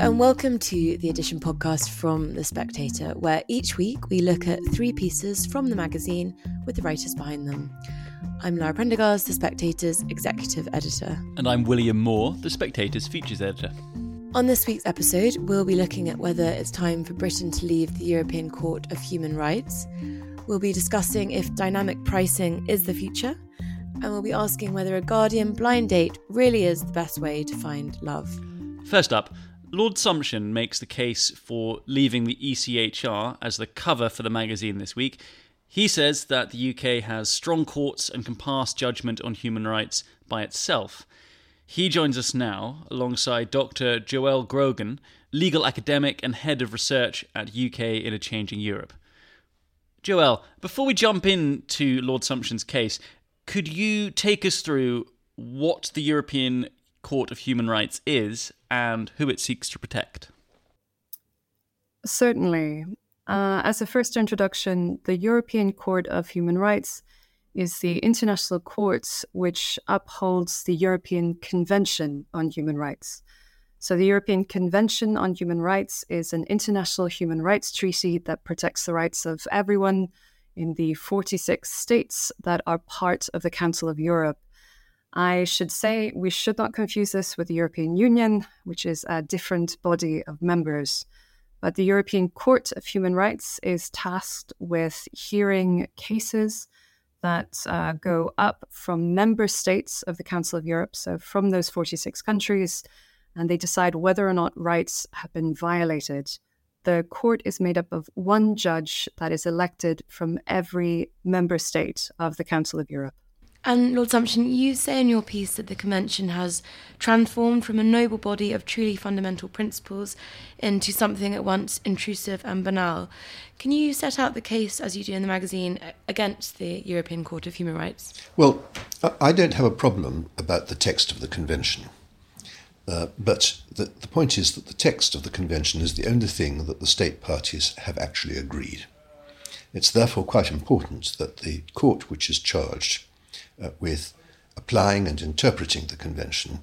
And welcome to the Edition podcast from The Spectator, where each week we look at three pieces from the magazine with the writers behind them. I'm Lara Prendergast, The Spectator's executive editor. And I'm William Moore, The Spectator's features editor. On this week's episode, we'll be looking at whether it's time for Britain to leave the European Court of Human Rights. We'll be discussing if dynamic pricing is the future. And we'll be asking whether a Guardian blind date really is the best way to find love. First up, Lord Sumption makes the case for leaving the ECHR as the cover for the magazine this week. He says that the UK has strong courts and can pass judgment on human rights by itself. He joins us now alongside Dr. Joelle Grogan, legal academic and head of research at UK in a Changing Europe. Joelle, before we jump into Lord Sumption's case, could you take us through what the European Court of Human Rights is and who it seeks to protect? Certainly. Uh, as a first introduction, the European Court of Human Rights is the international court which upholds the European Convention on Human Rights. So, the European Convention on Human Rights is an international human rights treaty that protects the rights of everyone in the 46 states that are part of the Council of Europe. I should say we should not confuse this with the European Union, which is a different body of members. But the European Court of Human Rights is tasked with hearing cases that uh, go up from member states of the Council of Europe, so from those 46 countries, and they decide whether or not rights have been violated. The court is made up of one judge that is elected from every member state of the Council of Europe. And Lord Sumption, you say in your piece that the Convention has transformed from a noble body of truly fundamental principles into something at once intrusive and banal. Can you set out the case, as you do in the magazine, against the European Court of Human Rights? Well, I don't have a problem about the text of the Convention. Uh, but the, the point is that the text of the Convention is the only thing that the state parties have actually agreed. It's therefore quite important that the court which is charged with applying and interpreting the Convention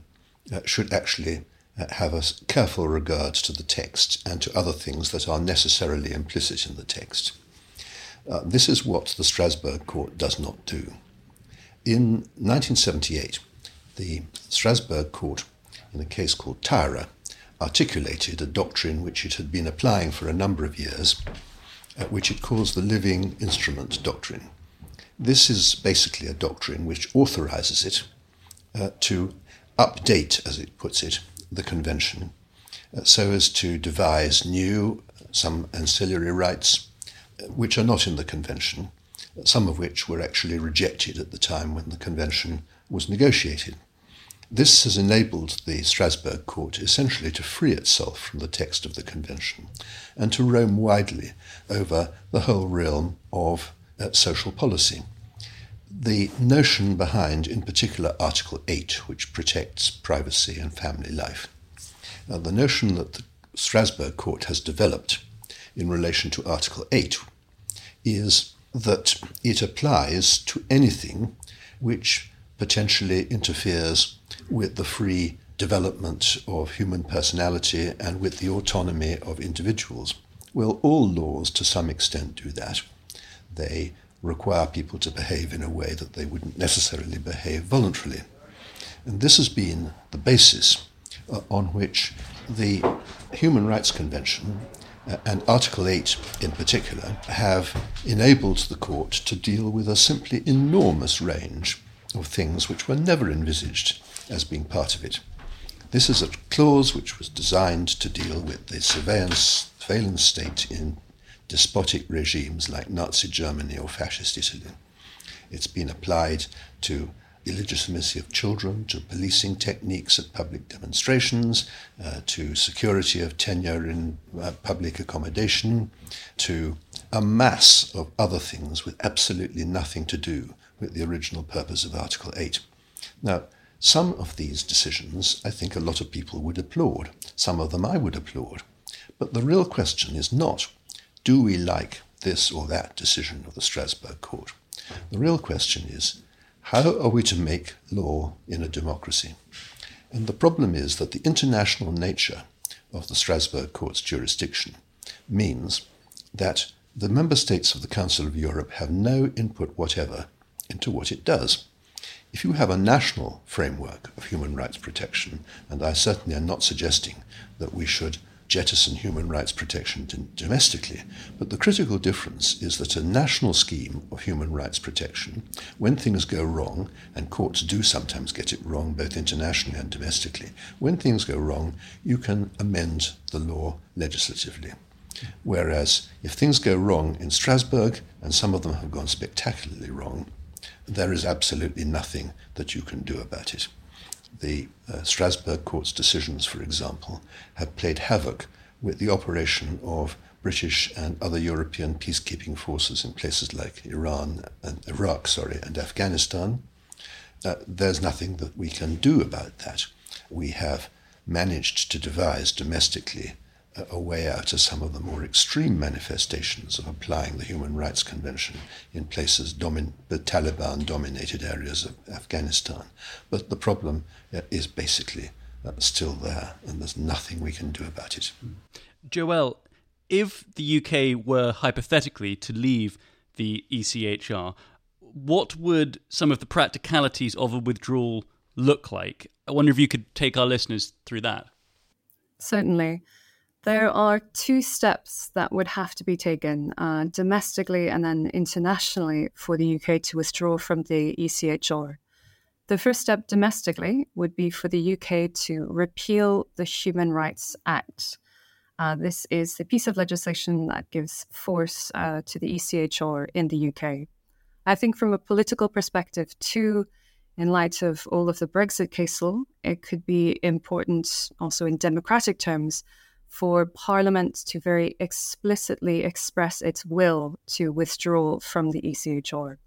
uh, should actually uh, have a careful regard to the text and to other things that are necessarily implicit in the text. Uh, this is what the Strasbourg Court does not do. In 1978, the Strasbourg Court, in a case called Tyrer, articulated a doctrine which it had been applying for a number of years, uh, which it calls the living instrument doctrine. This is basically a doctrine which authorizes it uh, to update, as it puts it, the convention uh, so as to devise new, some ancillary rights uh, which are not in the convention, some of which were actually rejected at the time when the convention was negotiated. This has enabled the Strasbourg Court essentially to free itself from the text of the convention and to roam widely over the whole realm of uh, social policy. The notion behind, in particular, Article 8, which protects privacy and family life, uh, the notion that the Strasbourg Court has developed in relation to Article 8 is that it applies to anything which potentially interferes with the free development of human personality and with the autonomy of individuals. Well, all laws to some extent do that. They require people to behave in a way that they wouldn't necessarily behave voluntarily. And this has been the basis uh, on which the Human Rights Convention uh, and Article 8 in particular have enabled the court to deal with a simply enormous range of things which were never envisaged as being part of it. This is a clause which was designed to deal with the surveillance, surveillance state in despotic regimes like Nazi Germany or fascist Italy. It's been applied to illegitimacy of children, to policing techniques at public demonstrations, uh, to security of tenure in uh, public accommodation, to a mass of other things with absolutely nothing to do with the original purpose of Article 8. Now, some of these decisions I think a lot of people would applaud. Some of them I would applaud. But the real question is not do we like this or that decision of the Strasbourg Court? The real question is how are we to make law in a democracy? And the problem is that the international nature of the Strasbourg Court's jurisdiction means that the member states of the Council of Europe have no input whatever into what it does. If you have a national framework of human rights protection, and I certainly am not suggesting that we should jettison human rights protection domestically, but the critical difference is that a national scheme of human rights protection, when things go wrong, and courts do sometimes get it wrong both internationally and domestically, when things go wrong, you can amend the law legislatively. Whereas if things go wrong in Strasbourg, and some of them have gone spectacularly wrong, there is absolutely nothing that you can do about it. The uh, Strasbourg Court's decisions, for example, have played havoc with the operation of British and other European peacekeeping forces in places like Iran and Iraq, sorry, and Afghanistan. Uh, there's nothing that we can do about that. We have managed to devise domestically a way out of some of the more extreme manifestations of applying the Human Rights Convention in places, domin- the Taliban dominated areas of Afghanistan. But the problem uh, is basically uh, still there, and there's nothing we can do about it. Joelle, if the UK were hypothetically to leave the ECHR, what would some of the practicalities of a withdrawal look like? I wonder if you could take our listeners through that. Certainly. There are two steps that would have to be taken uh, domestically and then internationally for the UK to withdraw from the ECHR. The first step domestically would be for the UK to repeal the Human Rights Act. Uh, this is the piece of legislation that gives force uh, to the ECHR in the UK. I think, from a political perspective, too, in light of all of the Brexit case law, it could be important also in democratic terms for Parliament to very explicitly express its will to withdraw from the ECHR.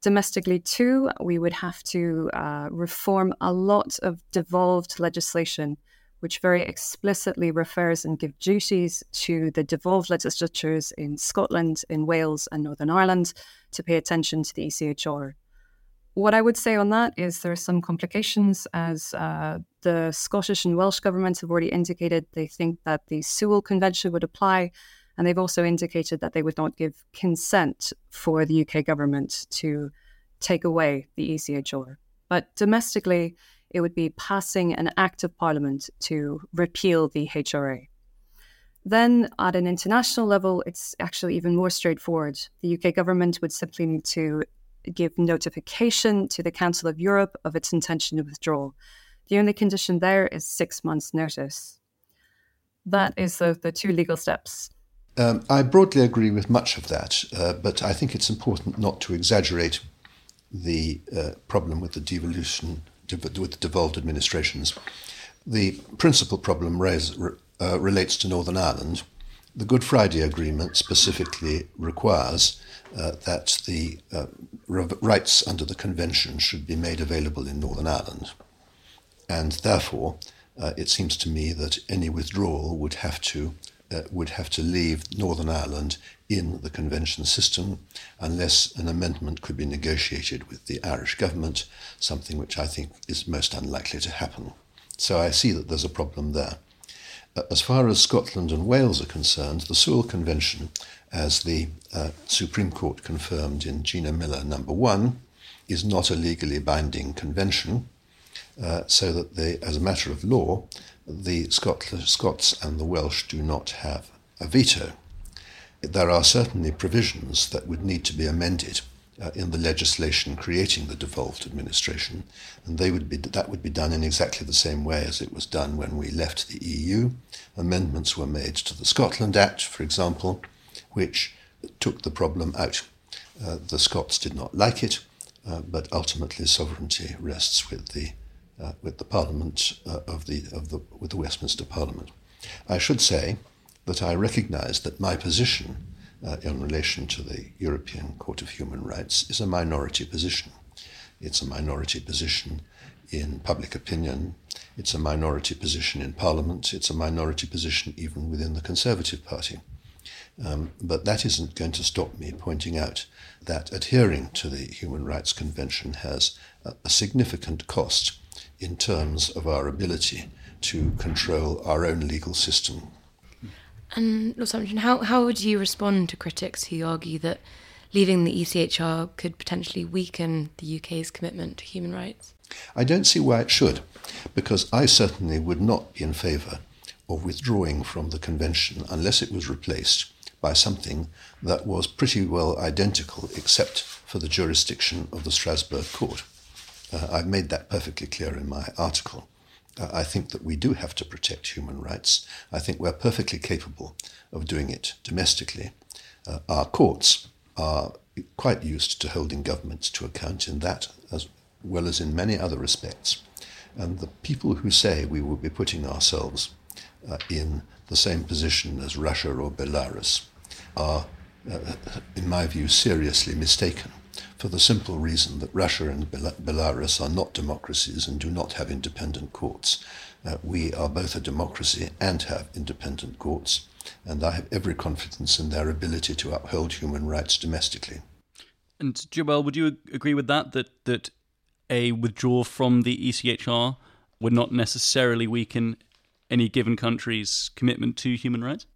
Domestically, too, we would have to uh, reform a lot of devolved legislation, which very explicitly refers and gives duties to the devolved legislatures in Scotland, in Wales, and Northern Ireland to pay attention to the ECHR. What I would say on that is there are some complications, as uh, the Scottish and Welsh governments have already indicated they think that the Sewel Convention would apply, and they've also indicated that they would not give consent for the UK government to take away the ECHR. But domestically, it would be passing an act of parliament to repeal the HRA. Then, at an international level, it's actually even more straightforward. The UK government would simply need to give notification to the Council of Europe of its intention to withdraw. The only condition there is six months' notice. That is the, the two legal steps. Um, I broadly agree with much of that, uh, but I think it's important not to exaggerate the uh, problem with the devolution, with devolved administrations. The principal problem uh, relates to Northern Ireland. The Good Friday Agreement specifically requires uh, that the uh, rights under the convention should be made available in Northern Ireland. And therefore, uh, it seems to me that any withdrawal would have to uh, would have to leave Northern Ireland in the convention system unless an amendment could be negotiated with the Irish government, something which I think is most unlikely to happen. So I see that there's a problem there. Uh, as far as Scotland and Wales are concerned, the Sewel Convention as the uh, Supreme Court confirmed in Gina Miller number one, is not a legally binding convention, uh, so that they, as a matter of law, the Scots and the Welsh do not have a veto. There are certainly provisions that would need to be amended uh, in the legislation creating the devolved administration, and they would be, that would be done in exactly the same way as it was done when we left the EU. Amendments were made to the Scotland Act, for example, which took the problem out. Uh, the Scots did not like it, uh, but ultimately sovereignty rests with the uh, with the Parliament uh, of the of the with the Westminster Parliament. I should say that I recognise that my position uh, in relation to the European Court of Human Rights is a minority position. It's a minority position in public opinion. It's a minority position in Parliament. It's a minority position even within the Conservative Party. Um, but that isn't going to stop me pointing out that adhering to the Human Rights Convention has a, a significant cost in terms of our ability to control our own legal system. And Lord Sumption, how, how would you respond to critics who argue that leaving the ECHR could potentially weaken the UK's commitment to human rights? I don't see why it should, because I certainly would not be in favour of withdrawing from the convention unless it was replaced by something that was pretty well identical except for the jurisdiction of the Strasbourg court. Uh, I've made that perfectly clear in my article. I think that we do have to protect human rights. I think we're perfectly capable of doing it domestically. Uh, our courts are quite used to holding governments to account in that as well as in many other respects. And the people who say we will be putting ourselves uh, in the same position as Russia or Belarus are, uh, in my view, seriously mistaken for the simple reason that Russia and Belarus are not democracies and do not have independent courts. Uh, we are both a democracy and have independent courts, and I have every confidence in their ability to uphold human rights domestically. And Joelle, would you agree with that? That that a withdrawal from the ECHR would not necessarily weaken any given country's commitment to human rights?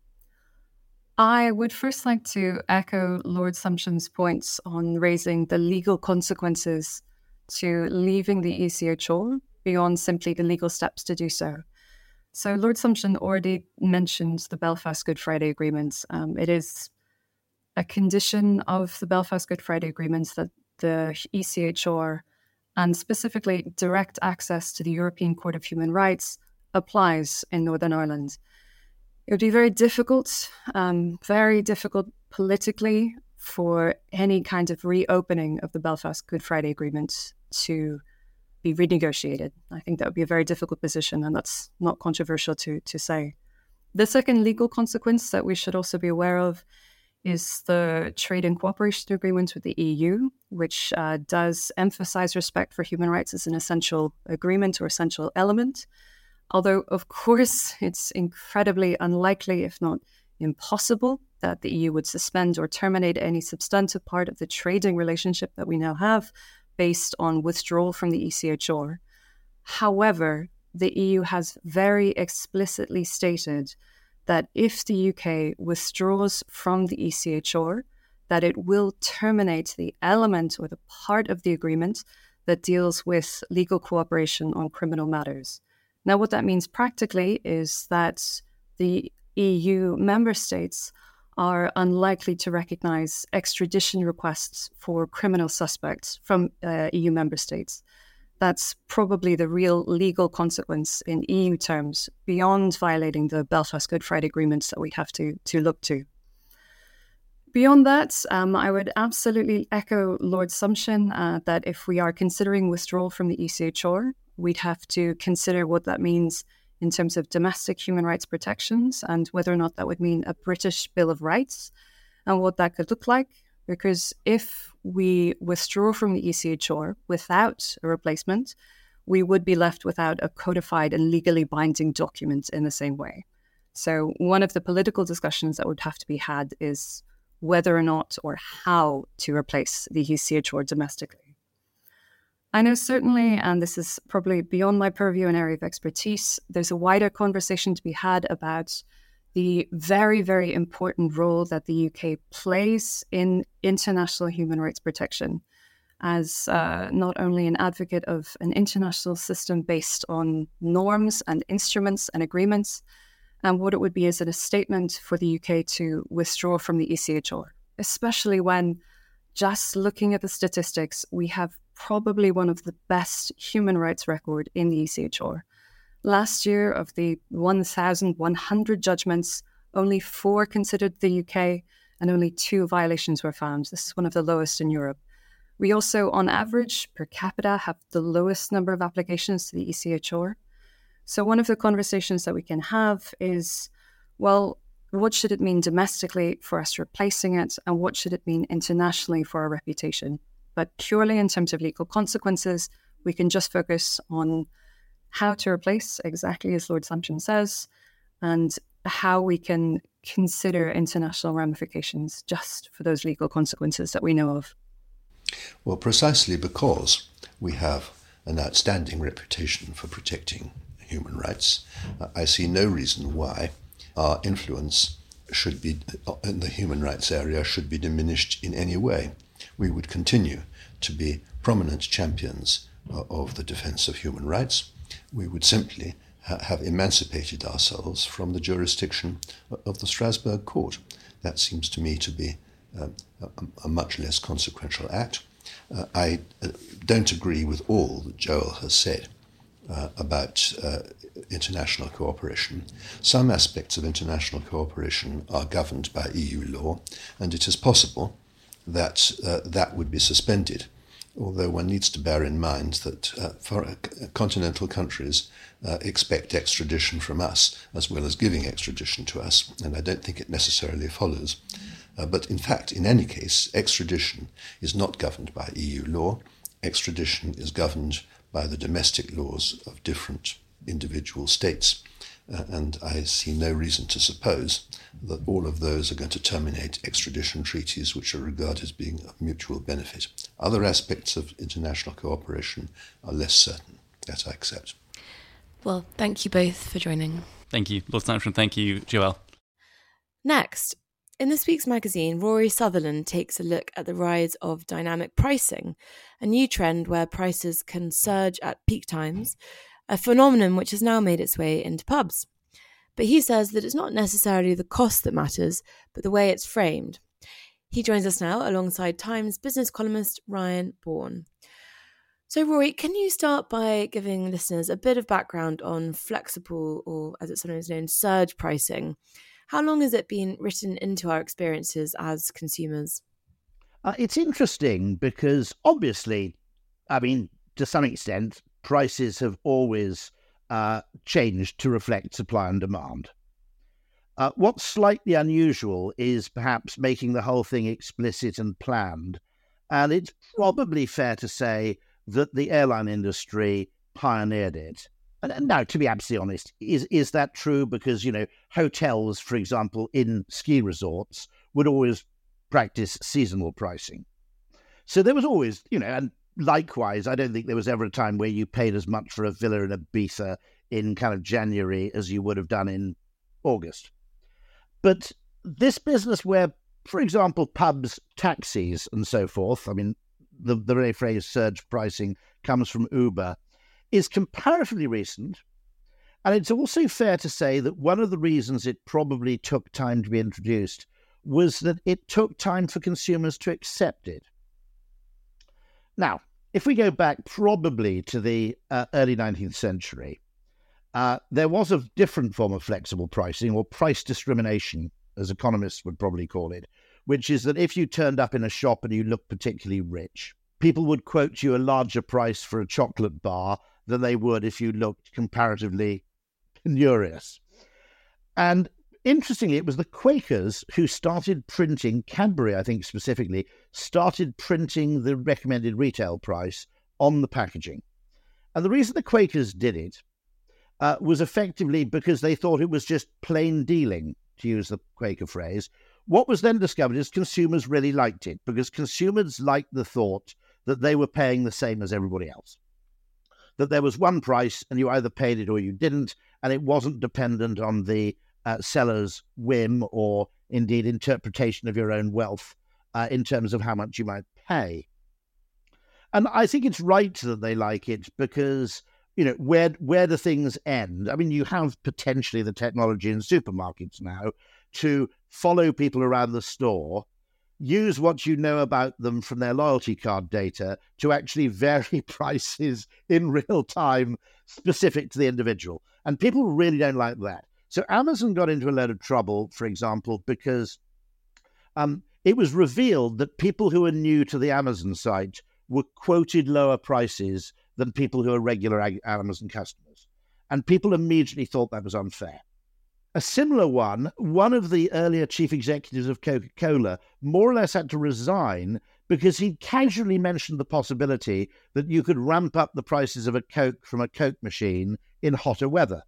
I would first like to echo Lord Sumption's points on raising the legal consequences to leaving the ECHR beyond simply the legal steps to do so. So, Lord Sumption already mentioned the Belfast Good Friday Agreement. Um, it is a condition of the Belfast Good Friday Agreement that the ECHR and specifically direct access to the European Court of Human Rights applies in Northern Ireland. It would be very difficult, um, very difficult politically for any kind of reopening of the Belfast Good Friday Agreement to be renegotiated. I think that would be a very difficult position, and that's not controversial to, to say. The second legal consequence that we should also be aware of is the trade and cooperation agreement with the EU, which uh, does emphasize respect for human rights as an essential agreement or essential element. Although, of course, it's incredibly unlikely, if not impossible, that the EU would suspend or terminate any substantive part of the trading relationship that we now have based on withdrawal from the ECHR. However, the EU has very explicitly stated that if the UK withdraws from the ECHR, that it will terminate the element or the part of the agreement that deals with legal cooperation on criminal matters. Now, what that means practically is that the EU member states are unlikely to recognize extradition requests for criminal suspects from uh, EU member states that's probably the real legal consequence in EU terms beyond violating the Belfast Good Friday agreements that we have to, to look to. Beyond that, um, I would absolutely echo Lord Sumption uh, that if we are considering withdrawal from the ECHR, we'd have to consider what that means in terms of domestic human rights protections and whether or not that would mean a British Bill of Rights and what that could look like. Because if we withdraw from the ECHR without a replacement, we would be left without a codified and legally binding document in the same way. So, one of the political discussions that would have to be had is whether or not or how to replace the ECHR domestically. I know certainly, and this is probably beyond my purview and area of expertise, there's a wider conversation to be had about the very, very important role that the UK plays in international human rights protection as uh, not only an advocate of an international system based on norms and instruments and agreements, and what it would be as a statement for the UK to withdraw from the ECHR, especially when just looking at the statistics, we have probably one of the best human rights record in the ECHR. Last year, of the 1,100 judgments, only four considered the UK and only two violations were found. This is one of the lowest in Europe. We also, on average, per capita, have the lowest number of applications to the ECHR. So, one of the conversations that we can have is well, what should it mean domestically for us replacing it, and what should it mean internationally for our reputation? But purely in terms of legal consequences, we can just focus on how to replace, exactly as Lord Sumption says, and how we can consider international ramifications just for those legal consequences that we know of. Well, precisely because we have an outstanding reputation for protecting human rights, uh, I see no reason why our influence should be uh, in the human rights area should be diminished in any way. We would continue to be prominent champions uh, of the defense of human rights. We would simply have emancipated ourselves from the jurisdiction of the Strasbourg court. That seems to me to be uh, a, much less consequential act. Uh, I uh, don't agree with all that Joelle has said uh, about uh, international cooperation. Some aspects of international cooperation are governed by EU law, and it is possible that uh, that would be suspended. Although one needs to bear in mind that uh, for, uh, continental countries uh, expect extradition from us as well as giving extradition to us, and I don't think it necessarily follows. Uh, but in fact, in any case, extradition is not governed by EU law. Extradition is governed by the domestic laws of different individual states. Uh, and I see no reason to suppose that all of those are going to terminate extradition treaties which are regarded as being of mutual benefit. Other aspects of international cooperation are less certain. That I accept. Well, thank you both for joining. Thank you, Lord Sumption. Thank you, Joelle. Next, in this week's magazine, Rory Sutherland takes a look at the rise of dynamic pricing, a new trend where prices can surge at peak times a phenomenon which has now made its way into pubs. But he says that it's not necessarily the cost that matters, but the way it's framed. He joins us now alongside Times business columnist Ryan Bourne. So, Rory, can you start by giving listeners a bit of background on flexible, or as it's sometimes known, surge pricing? How long has it been written into our experiences as consumers? Uh, it's interesting because obviously, I mean, to some extent, prices have always uh, changed to reflect supply and demand. Uh, what's slightly unusual is perhaps making the whole thing explicit and planned. And it's probably fair to say that the airline industry pioneered it. And now, to be absolutely honest, is is that true? Because you know, hotels, for example, in ski resorts would always practice seasonal pricing. So there was always, you know, and likewise, I don't think there was ever a time where you paid as much for a villa in Ibiza in kind of January as you would have done in August. But this business where, for example, pubs, taxis, and so forth, I mean, the, the very phrase surge pricing comes from Uber, is comparatively recent. And it's also fair to say that one of the reasons it probably took time to be introduced was that it took time for consumers to accept it. Now, if we go back probably to the uh, early 19th century, uh, there was a different form of flexible pricing or price discrimination, as economists would probably call it, which is that if you turned up in a shop and you looked particularly rich, people would quote you a larger price for a chocolate bar than they would if you looked comparatively penurious. And interestingly, it was the Quakers who started printing, Cadbury, I think specifically, started printing the recommended retail price on the packaging. And the reason the Quakers did it uh, was effectively because they thought it was just plain dealing, to use the Quaker phrase. What was then discovered is consumers really liked it because consumers liked the thought that they were paying the same as everybody else. That there was one price and you either paid it or you didn't, and it wasn't dependent on the uh, seller's whim or indeed interpretation of your own wealth uh, in terms of how much you might pay. And I think it's right that they like it because you know where where do things end? I mean, you have potentially the technology in supermarkets now to follow people around the store, use what you know about them from their loyalty card data to actually vary prices in real time specific to the individual. And people really don't like that. So Amazon got into a lot of trouble, for example, because um, it was revealed that people who are new to the Amazon site were quoted lower prices than people who are regular Amazon customers. And people immediately thought that was unfair. A similar one, one of the earlier chief executives of Coca Cola more or less had to resign because he casually mentioned the possibility that you could ramp up the prices of a Coke from a Coke machine in hotter weather.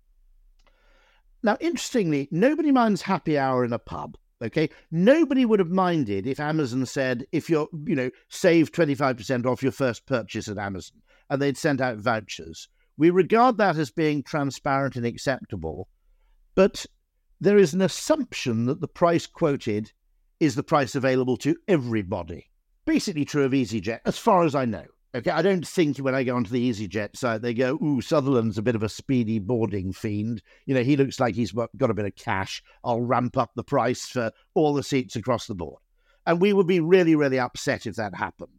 Now, interestingly, nobody minds happy hour in a pub. Okay, nobody would have minded if Amazon said, if you're, you know, save 25% off your first purchase at Amazon, and they'd sent out vouchers. We regard that as being transparent and acceptable, but there is an assumption that the price quoted is the price available to everybody. Basically true of EasyJet, as far as I know. Okay, I don't think when I go onto the EasyJet site, they go, ooh, Sutherland's a bit of a speedy boarding fiend. You know, he looks like he's got a bit of cash. I'll ramp up the price for all the seats across the board. And we would be really, really upset if that happened.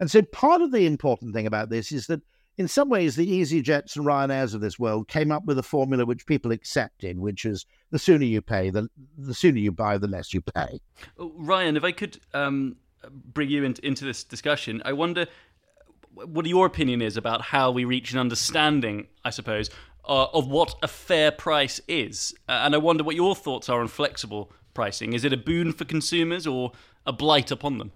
And so part of the important thing about this is that in some ways, the EasyJets and Ryanairs of this world came up with a formula which people accepted, which is the sooner you pay, the, the sooner you buy, the less you pay. Ryan, if I could um, bring you into, into this discussion, I wonder what your opinion is about how we reach an understanding, I suppose, uh, of what a fair price is. Uh, and I wonder what your thoughts are on flexible pricing. Is it a boon for consumers or a blight upon them?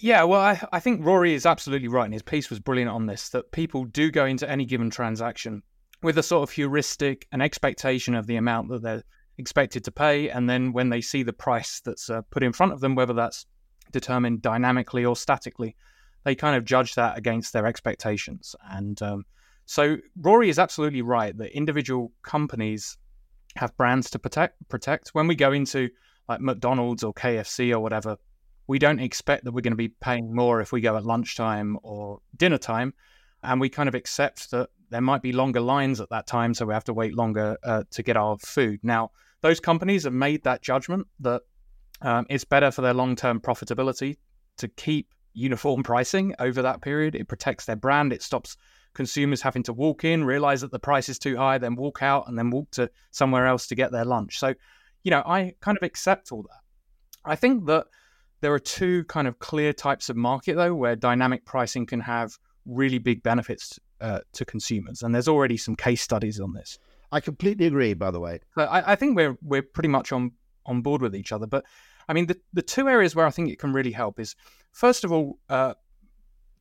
Yeah, well, I, I think Rory is absolutely right, and his piece was brilliant on this that people do go into any given transaction with a sort of heuristic, an expectation of the amount that they're expected to pay. And then when they see the price that's uh, put in front of them, whether that's determined dynamically or statically, they kind of judge that against their expectations. And um, so Rory is absolutely right that individual companies have brands to protect. Protect when we go into like McDonald's or KFC or whatever, we don't expect that we're going to be paying more if we go at lunchtime or dinner time, and we kind of accept that there might be longer lines at that time, so we have to wait longer uh, to get our food. Now, those companies have made that judgment that um, it's better for their long-term profitability to keep uniform pricing over that period. It protects their brand. It stops consumers having to walk in, realize that the price is too high, then walk out and then walk to somewhere else to get their lunch. So, you know, I kind of accept all that. I think that there are two kind of clear types of market, though, where dynamic pricing can have really big benefits uh, to consumers. And there's already some case studies on this. I completely agree, by the way. So I, I think we're we're pretty much on on board with each other. But I mean, the, the two areas where I think it can really help is, first of all, uh,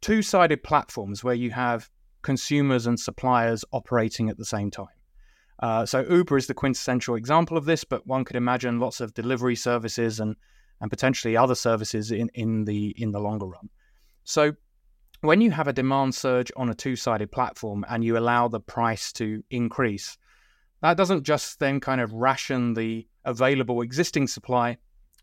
two sided platforms where you have consumers and suppliers operating at the same time. Uh, so Uber is the quintessential example of this, but one could imagine lots of delivery services and and potentially other services in, in the in the longer run. So when you have a demand surge on a two-sided platform and you allow the price to increase, that doesn't just then kind of ration the available existing supply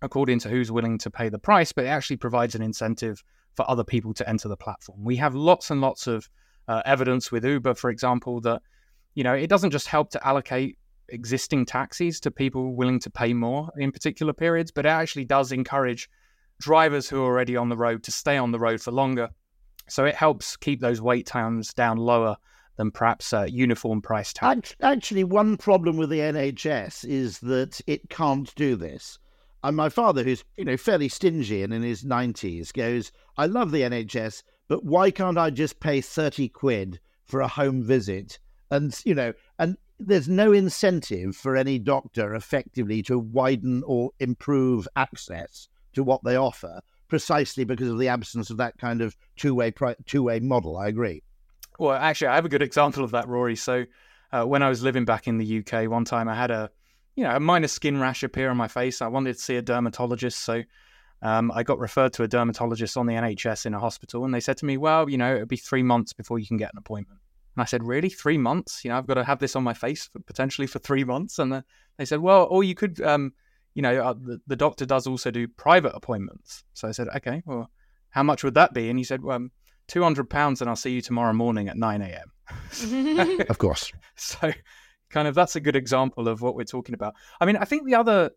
according to who's willing to pay the price, but it actually provides an incentive for other people to enter the platform. We have lots and lots of uh, evidence with Uber, for example, that you know it doesn't just help to allocate existing taxis to people willing to pay more in particular periods, but it actually does encourage drivers who are already on the road to stay on the road for longer. So it helps keep those wait times down lower than perhaps uh, uniform price tax. Actually, one problem with the NHS is that it can't do this. And my father, who's you know fairly stingy and in his nineties, goes, "I love the NHS, but why can't I just pay thirty quid for a home visit?" And you know, and there's no incentive for any doctor effectively to widen or improve access to what they offer, precisely because of the absence of that kind of two-way two-way model. I agree. Well, actually, I have a good example of that, Rory. So, uh, when I was living back in the UK, one time I had a you know, a minor skin rash appear on my face. I wanted to see a dermatologist, so um, I got referred to a dermatologist on the NHS in a hospital, and they said to me, "Well, you know, it'll be three months before you can get an appointment." And I said, "Really, three months? You know, I've got to have this on my face for, potentially for three months." And they said, "Well, or you could, um, you know, uh, the, the, doctor does also do private appointments." So I said, "Okay, well, how much would that be?" And he said, "Well." Um, Two hundred pounds, and I'll see you tomorrow morning at nine a.m. of course. So, kind of that's a good example of what we're talking about. I mean, I think the other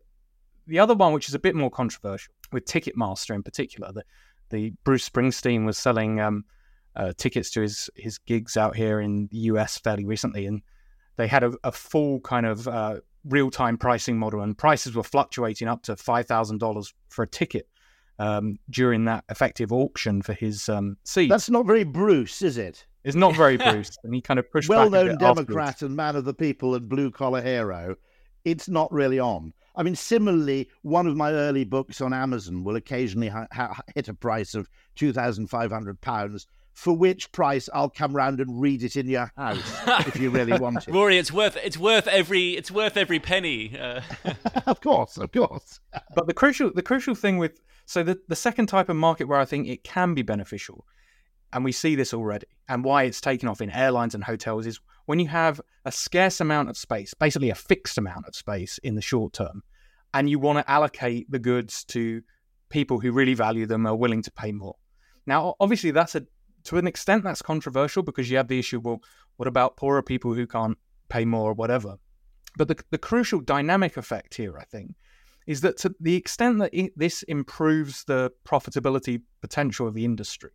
the other one, which is a bit more controversial, with Ticketmaster in particular, the the Bruce Springsteen was selling um, uh, tickets to his his gigs out here in the US fairly recently, and they had a, a full kind of uh, real time pricing model, and prices were fluctuating up to five thousand dollars for a ticket. um, during that effective auction for his um, seat. That's not very Bruce, is it? It's not very Bruce, and he kind of pushed well-known Democrat afterwards. and man of the people and blue collar hero. It's not really on. I mean, similarly, one of my early books on Amazon will occasionally ha- ha- hit a price of two thousand five hundred pounds. For which price I'll come round and read it in your house if you really want it. Rory, it's worth it's worth every it's worth every penny. Uh... of course, of course. but the crucial the crucial thing with so the the second type of market where I think it can be beneficial, and we see this already, and why it's taken off in airlines and hotels is when you have a scarce amount of space, basically a fixed amount of space in the short term, and you want to allocate the goods to people who really value them are willing to pay more. Now, obviously, that's a to an extent that's controversial because you have the issue. Well, what about poorer people who can't pay more or whatever? But the the crucial dynamic effect here, I think, is that to the extent that it, this improves the profitability potential of the industry,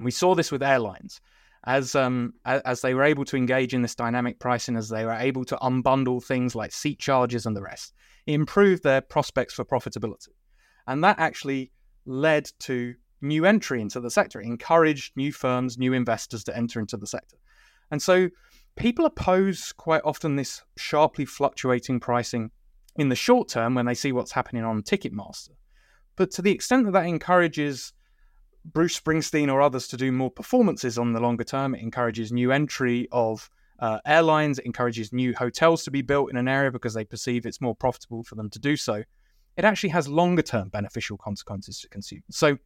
and we saw this with airlines. As um, as they were able to engage in this dynamic pricing, as they were able to unbundle things like seat charges and the rest, it improved their prospects for profitability. And that actually led to new entry into the sector. It encouraged new firms, new investors to enter into the sector. And so people oppose quite often this sharply fluctuating pricing in the short term when they see what's happening on Ticketmaster. But to the extent that that encourages Bruce Springsteen or others to do more performances on the longer term, it encourages new entry of uh, airlines, it encourages new hotels to be built in an area because they perceive it's more profitable for them to do so. It actually has longer term beneficial consequences to consumers. So,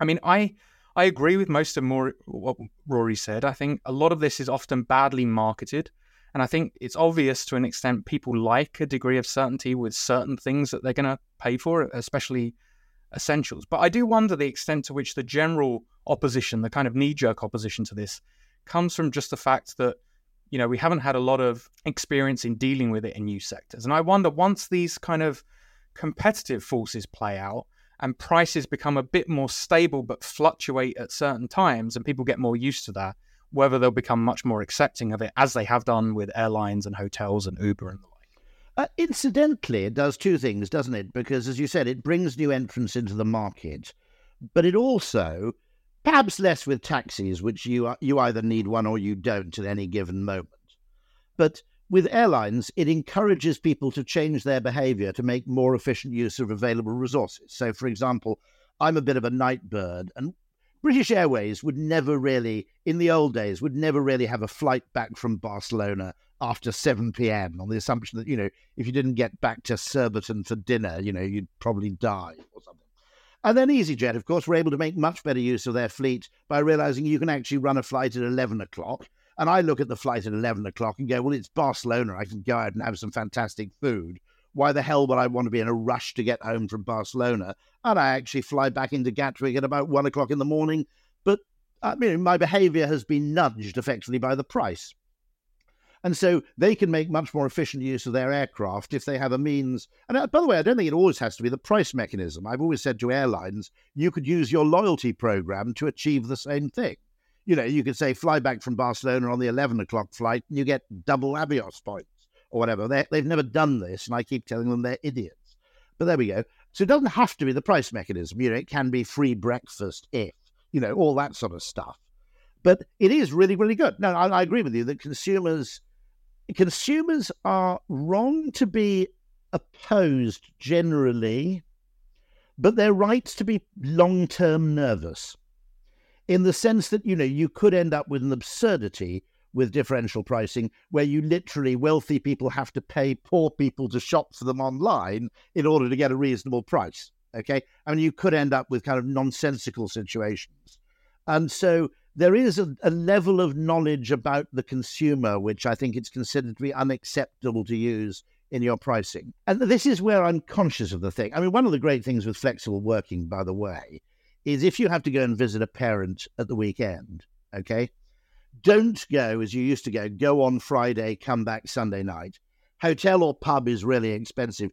I mean, I I agree with most of more what Rory said. I think a lot of this is often badly marketed. And I think it's obvious to an extent people like a degree of certainty with certain things that they're going to pay for, especially essentials. But I do wonder the extent to which the general opposition, the kind of knee jerk opposition to this, comes from just the fact that, you know, we haven't had a lot of experience in dealing with it in new sectors. And I wonder once these kind of competitive forces play out and prices become a bit more stable but fluctuate at certain times and people get more used to that, whether they'll become much more accepting of it as they have done with airlines and hotels and Uber and the like. Uh, incidentally, it does two things, doesn't it? Because, as you said, it brings new entrants into the market, but it also, perhaps less with taxis, which you you either need one or you don't at any given moment, but with airlines, it encourages people to change their behavior to make more efficient use of available resources. So, for example, I'm a bit of a night bird, and British Airways would never really, in the old days, would never really have a flight back from Barcelona after 7 p.m. on the assumption that, you know, if you didn't get back to Surbiton for dinner, you know, you'd probably die or something. And then EasyJet, of course, were able to make much better use of their fleet by realizing you can actually run a flight at 11 o'clock. And I look at the flight at 11 o'clock and go, well, it's Barcelona. I can go out and have some fantastic food. Why the hell would I want to be in a rush to get home from Barcelona? And I actually fly back into Gatwick at about one o'clock in the morning. But I mean, my behavior has been nudged effectively by the price. And so they can make much more efficient use of their aircraft if they have a means. And uh, by the way, I don't think it always has to be the price mechanism. I've always said to airlines, you could use your loyalty program to achieve the same thing. You know, you could say fly back from Barcelona on the 11 o'clock flight and you get double Avios points or whatever. They, they've never done this, and I keep telling them they're idiots. But there we go. So it doesn't have to be the price mechanism. You know, it can be free breakfast if, you know, all that sort of stuff. But it is really, really good. No, I, I agree with you that consumers consumers are wrong to be opposed generally, but they're right to be long term nervous in the sense that, you know, you could end up with an absurdity with differential pricing where you literally, wealthy people have to pay poor people to shop for them online in order to get a reasonable price. Okay. I mean, you could end up with kind of nonsensical situations. And so there is a, a, level of knowledge about the consumer which I think it's considered to be unacceptable to use in your pricing. And this is where I'm conscious of the thing. I mean, one of the great things with flexible working, by the way, is if you have to go and visit a parent at the weekend, okay, don't go as you used to go, go on Friday, come back Sunday night. Hotel or pub is really expensive.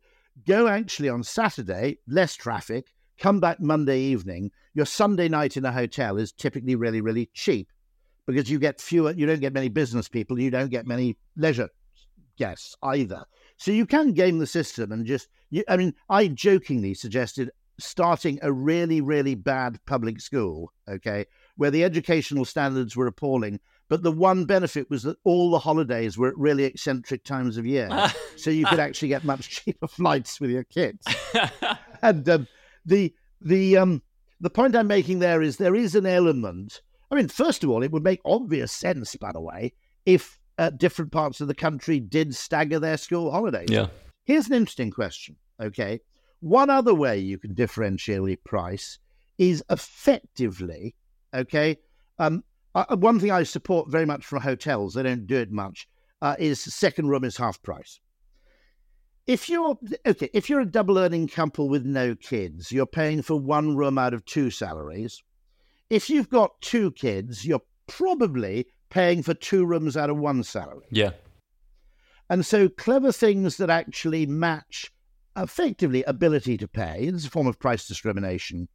Go actually on Saturday, less traffic, come back Monday evening, your Sunday night in a hotel is typically really, really cheap because you get fewer, you don't get many business people, you don't get many leisure guests either. So you can game the system and just, you, I mean, I jokingly suggested starting a really, really bad public school, okay, where the educational standards were appalling. But the one benefit was that all the holidays were at really eccentric times of year. so you could actually get much cheaper flights with your kids. and um, the the um, the point I'm making there is there is an element. I mean, first of all, it would make obvious sense, by the way, if uh, different parts of the country did stagger their school holidays. Yeah. Here's an interesting question. Okay. One other way you can differentially price is effectively, okay. Um, uh, one thing I support very much from hotels, they don't do it much, uh, is second room is half price. If you're okay, if you're a double earning couple with no kids, you're paying for one room out of two salaries. If you've got two kids, you're probably paying for two rooms out of one salary. Yeah. And so clever things that actually match effectively ability to pay, is a form of price discrimination,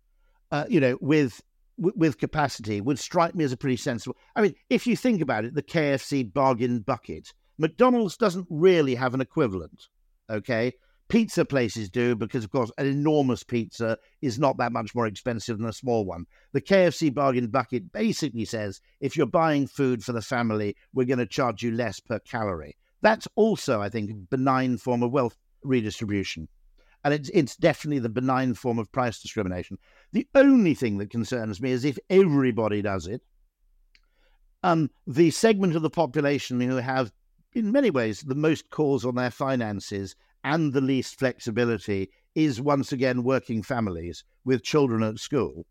uh, you know, with with capacity would strike me as a pretty sensible. I mean, if you think about it, the KFC bargain bucket, McDonald's doesn't really have an equivalent. Okay, pizza places do because, of course, an enormous pizza is not that much more expensive than a small one. The KFC bargain bucket basically says if you're buying food for the family, we're going to charge you less per calorie. That's also, I think, a benign form of wealth redistribution. And it's, it's definitely the benign form of price discrimination. The only thing that concerns me is if everybody does it, um, the segment of the population who have, in many ways, the most calls on their finances and the least flexibility is once again working families with children at school.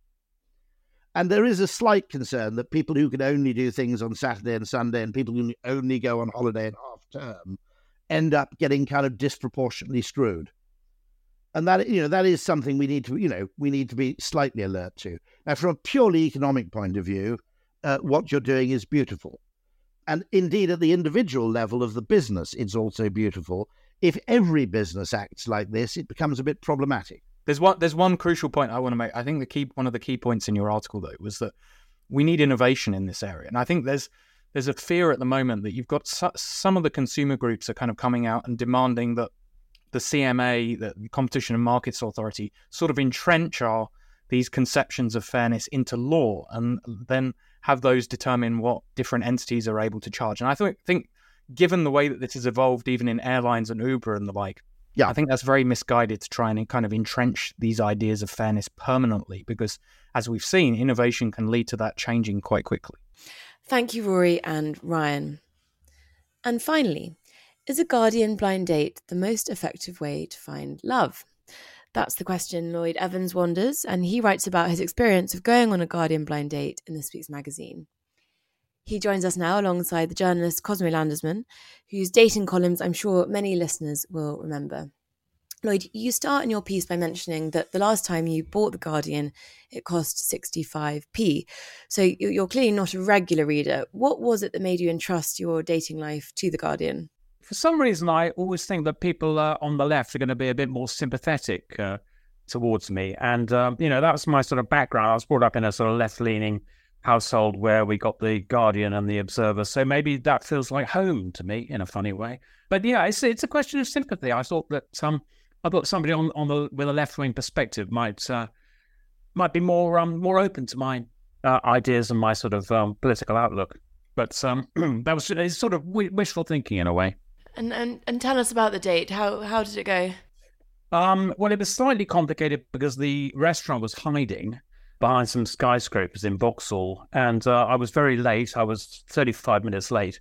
And there is a slight concern that people who can only do things on Saturday and Sunday and people who only go on holiday in half term end up getting kind of disproportionately screwed. And that you know that is something we need to you know we need to be slightly alert to. Now, from a purely economic point of view, uh, what you're doing is beautiful, and indeed at the individual level of the business, it's also beautiful if every business acts like this, it becomes a bit problematic. There's one there's one crucial point I want to make. I think the key one of the key points in your article though was that we need innovation in this area, and I think there's there's a fear at the moment that you've got su- some of the consumer groups are kind of coming out and demanding that the CMA, the Competition and Markets Authority, sort of entrench our these conceptions of fairness into law, and then have those determine what different entities are able to charge. And I th- think given the way that this has evolved, even in airlines and Uber and the like, yeah. I think that's very misguided to try and kind of entrench these ideas of fairness permanently because, as we've seen, innovation can lead to that changing quite quickly. Thank you, Rory and Ryan. And finally, is a guardian blind date the most effective way to find love? That's the question Lloyd Evans wonders, and he writes about his experience of going on a guardian blind date in this week's magazine. He joins us now alongside the journalist Cosmo Landesman, whose dating columns I'm sure many listeners will remember. Lloyd, you start in your piece by mentioning that the last time you bought The Guardian, it cost 65p. So you're clearly not a regular reader. What was it that made you entrust your dating life to The Guardian? For some reason, I always think that people uh, on the left are going to be a bit more sympathetic uh, towards me. And, um, you know, that was my sort of background. I was brought up in a sort of left leaning household where we got the Guardian and the Observer. So maybe that feels like home to me in a funny way. But yeah, it's it's a question of sympathy. I thought that um, I thought somebody on on the with a left wing perspective might uh, might be more um more open to my uh, ideas and my sort of um, political outlook. But um, that was sort of wishful thinking in a way. And and and tell us about the date. How how did it go? Um, well, it was slightly complicated because the restaurant was hiding behind some skyscrapers in Vauxhall, and uh, I was very late. I was 35 minutes late.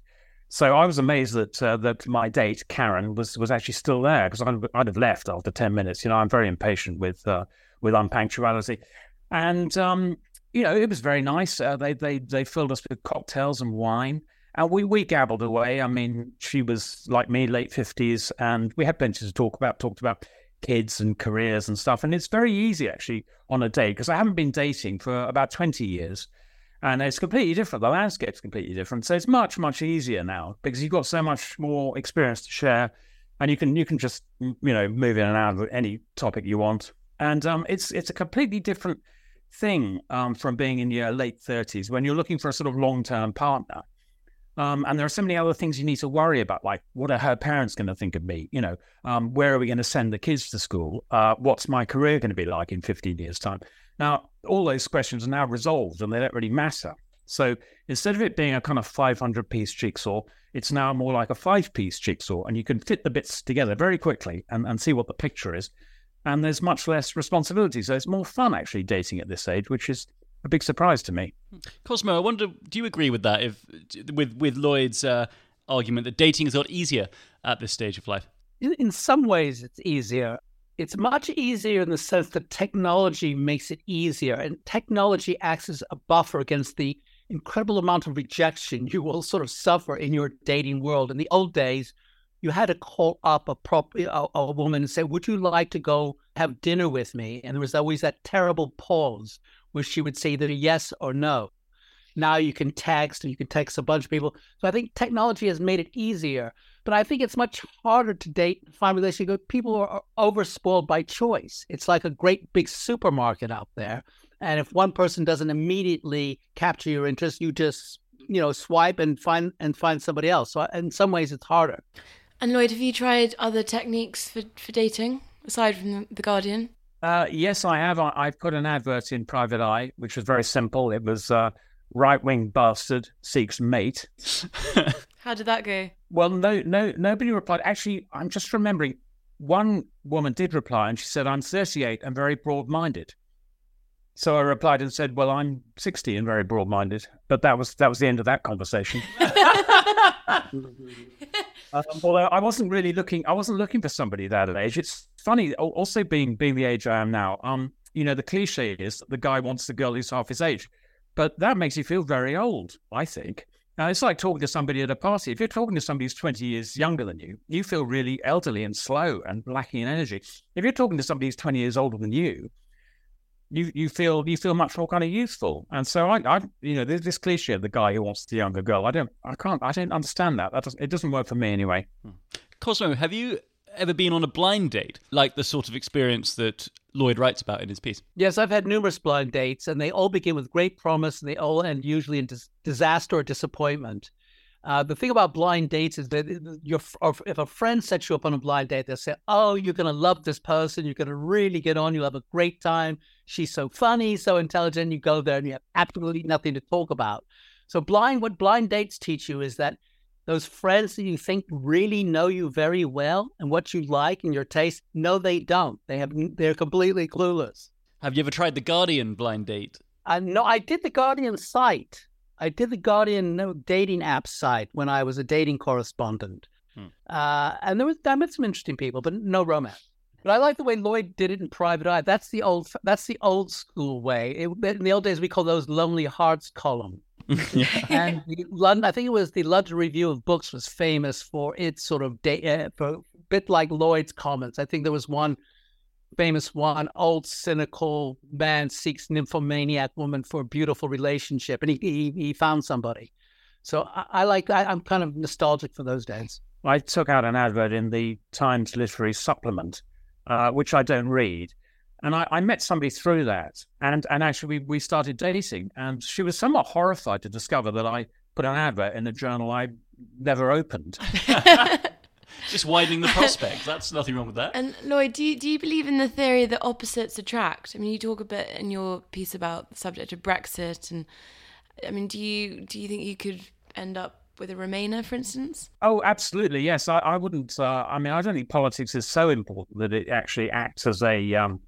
So I was amazed that uh, that my date Karen was was actually still there because I'd, I'd, have left after ten minutes. You know, I'm very impatient with uh, with unpunctuality, and um, you know it was very nice. Uh, they they they filled us with cocktails and wine, and we we gabbled away. I mean, she was like me, late fifties, and we had plenty to talk about. Talked about kids and careers and stuff. And it's very easy actually on a date because I haven't been dating for about 20 years and it's completely different. The landscape's completely different. So it's much, much easier now because you've got so much more experience to share and you can, you can just, you know, move in and out of any topic you want. And um, it's, it's a completely different thing um, from being in your late 30s when you're looking for a sort of long term partner. Um, and there are so many other things you need to worry about, like what are her parents going to think of me? You know, um, where are we going to send the kids to school? Uh, what's my career going to be like in 15 years' time? Now, all those questions are now resolved and they don't really matter. So instead of it being a kind of 500 piece jigsaw, it's now more like a five piece jigsaw, and you can fit the bits together very quickly and, and see what the picture is. And there's much less responsibility. So it's more fun actually dating at this age, which is a big surprise to me. Cosmo, I wonder, do you agree with that? If with with Lloyd's uh, argument that dating is a lot easier at this stage of life? In, in some ways, it's easier. It's much easier in the sense that technology makes it easier, and technology acts as a buffer against the incredible amount of rejection you will sort of suffer in your dating world. In the old days, you had to call up a, prop, a, a woman and say, Would you like to go have dinner with me? And there was always that terrible pause where she would say either yes or no. Now you can text and you can text a bunch of people. So I think technology has made it easier, but I think it's much harder to date, find relationships. People are overspoiled by choice. It's like a great big supermarket out there. And if one person doesn't immediately capture your interest, you just, you know, swipe and find and find somebody else. So in some ways it's harder. And Lloyd, have you tried other techniques for, for dating aside from the Guardian? Uh, yes, I have. I, I, put an advert in Private Eye, which was very simple. It was uh, right wing bastard seeks mate. How did that go? Well, no, no, nobody replied. Actually, I'm just remembering one woman did reply, and she said, "I'm 38 and very broad minded." So I replied and said, "Well, I'm 60 and very broad-minded." But that was that was the end of that conversation. um, although I wasn't really looking, I wasn't looking for somebody that age. It's funny, also being being the age I am now. Um, you know, the cliche is the guy wants the girl who's half his age, but that makes you feel very old. I think. Now, it's like talking to somebody at a party. If you're talking to somebody who's 20 years younger than you, you feel really elderly and slow and lacking in energy. If you're talking to somebody who's 20 years older than you, you you feel you feel much more kind of youthful. And so I, I you know, this, this cliche of the guy who wants the younger girl. I don't, I can't, I don't understand that. That doesn't, it doesn't work for me anyway. Hmm. Cosmo, have you ever been on a blind date, like the sort of experience that Lloyd writes about in his piece? Yes, I've had numerous blind dates, and they all begin with great promise, and they all end usually in dis- disaster or disappointment. Uh, the thing about blind dates is that your if a friend sets you up on a blind date, they'll say, "Oh, you're going to love this person. You're going to really get on. You'll have a great time. She's so funny, so intelligent." You go there and you have absolutely nothing to talk about. So blind, what blind dates teach you is that those friends that you think really know you very well and what you like and your taste, no, they don't. They have they're completely clueless. Have you ever tried the Guardian blind date? Uh, no, I did the Guardian site. I did the Guardian dating app site when I was a dating correspondent. Hmm. Uh, and there was I met some interesting people, but no romance. But I like the way Lloyd did it in Private Eye. That's the old that's the old school way. It, in the old days, we call those lonely hearts column. yeah. And the London, I think it was the London Review of Books was famous for its sort of day, uh, for a bit like Lloyd's comments. I think there was one famous one old cynical man seeks nymphomaniac woman for a beautiful relationship and he he, he found somebody. So i, I like I, i'm kind of nostalgic for those days. I took out an advert in the times literary supplement uh, which i don't read and I, I, met somebody through that and and actually we, we started dating and she was somewhat horrified to discover that i put an advert in a journal i never opened just widening the prospect. That's nothing wrong with that. And Lloyd, do you do you believe in the theory that opposites attract? I mean, you talk a bit in your piece about the subject of Brexit, and I mean, do you do you think you could end up with a Remainer, for instance? Oh, absolutely. Yes, I, I wouldn't. Uh, I mean, I don't think politics is so important that it actually acts as a um,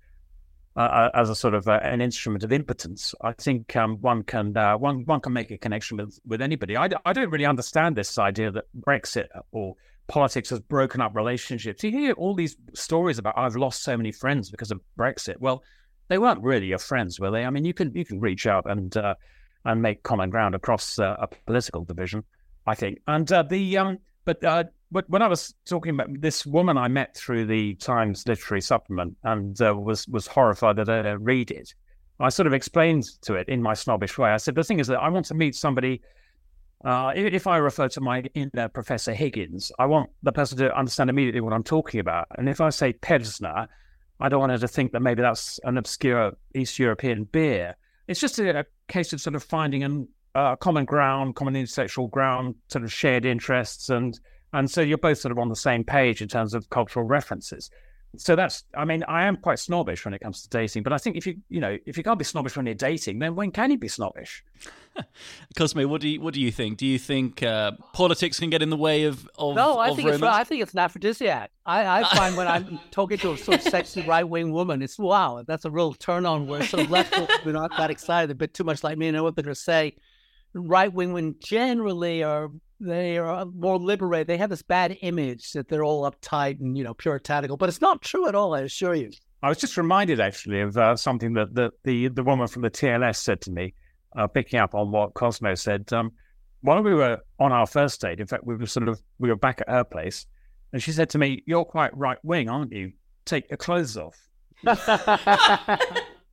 uh, as a sort of uh, an instrument of impotence. I think um, one can uh, one one can make a connection with with anybody. I, I don't really understand this idea that Brexit or politics has broken up relationships. You hear all these stories about I've lost so many friends because of Brexit. Well, they weren't really your friends, were they? I mean, you can you can reach out and uh, and make common ground across uh, a political division, I think. And uh, the um, but uh, but when I was talking about this woman I met through the Times literary supplement and uh, was was horrified that I read it, I sort of explained to it in my snobbish way. I said the thing is that I want to meet somebody uh, if I refer to my inner Professor Higgins, I want the person to understand immediately what I'm talking about. And if I say Pilsner, I don't want her to think that maybe that's an obscure East European beer. It's just a, a case of sort of finding an uh, common ground, common intellectual ground, sort of shared interests, and and so you're both sort of on the same page in terms of cultural references. So that's, I mean, I am quite snobbish when it comes to dating, but I think if you, you know, if you can't be snobbish when you're dating, then when can you be snobbish? Cosmo, what do you what do you think? Do you think uh, politics can get in the way of of No, I of think romance? it's I think it's an aphrodisiac. I, I find when I'm talking to a sort of sexy right wing woman, it's wow, that's a real turn on. Where sort of left we're not that excited, a bit too much like me. And I know what they're going to say. Right wing women generally are they are more liberated. They have this bad image that they're all uptight and you know puritanical, but it's not true at all. I assure you. I was just reminded actually of uh, something that the, the the woman from the TLS said to me, uh, picking up on what Cosmo said. Um, while we were on our first date, in fact, we were sort of we were back at her place, and she said to me, "You're quite right wing, aren't you? Take your clothes off."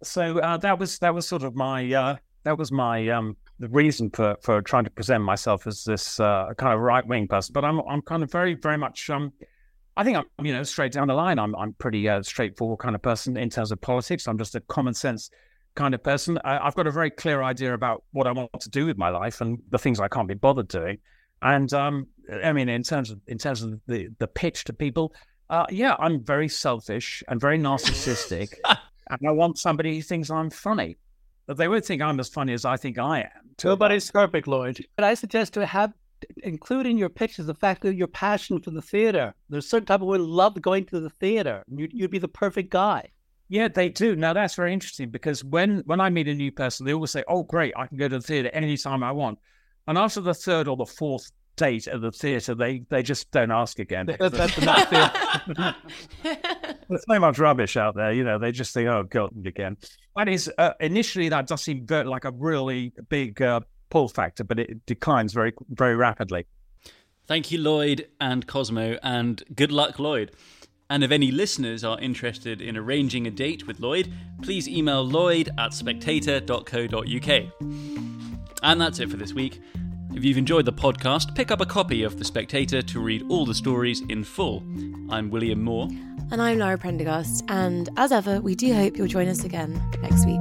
so uh, that was that was sort of my uh, that was my um, the reason for for trying to present myself as this uh, kind of right wing person. But I'm I'm kind of very very much um, I think I'm you know straight down the line. I'm I'm pretty uh, straightforward kind of person in terms of politics. I'm just a common sense kind of person. I, I've got a very clear idea about what I want to do with my life and the things I can't be bothered doing. And um, I mean, in terms of in terms of the the pitch to people, uh, yeah, I'm very selfish and very narcissistic, and I want somebody who thinks I'm funny. But they won't think I'm as funny as I think I am. Nobody's perfect, Lloyd. But I suggest to have include in your pictures the fact that your passion for the theater. There's certain type of women love going to the theater. You'd, you'd be the perfect guy. Yeah, they do. Now that's very interesting because when when I meet a new person, they always say, "Oh, great, I can go to the theater anytime I want." And after the third or the fourth date at the theater, they they just don't ask again. That's, that's enough theater. There's so much rubbish out there, you know. They just think, "Oh, God, again." That is uh, initially that does seem like a really big uh, pull factor, but it declines very very rapidly. Thank you, Lloyd and Cosmo, and good luck, Lloyd. And if any listeners are interested in arranging a date with Lloyd, please email lloyd at spectator.co.uk. And that's it for this week. If you've enjoyed the podcast, pick up a copy of The Spectator to read all the stories in full. I'm William Moore. And I'm Lara Prendergast, and as ever, we do hope you'll join us again next week.